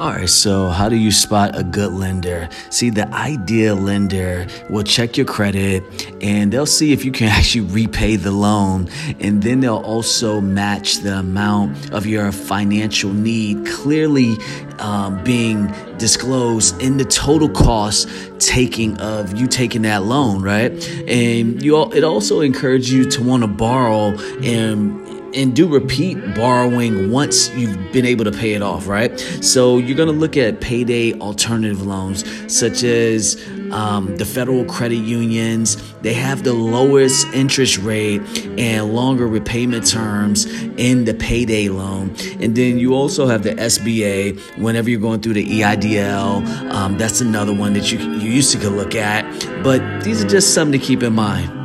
All right, so how do you spot a good lender? See, the ideal lender will check your credit and they'll see if you can actually repay the loan. And then they'll also match the amount of your financial need clearly um, being disclosed in the total cost taking of you taking that loan, right? And you all, it also encourages you to want to borrow and and do repeat borrowing once you've been able to pay it off, right? So you're to look at payday alternative loans, such as um, the federal credit unions. They have the lowest interest rate and longer repayment terms in the payday loan. And then you also have the SBA whenever you're going through the EIDL. Um, that's another one that you, you used to could look at. But these are just something to keep in mind.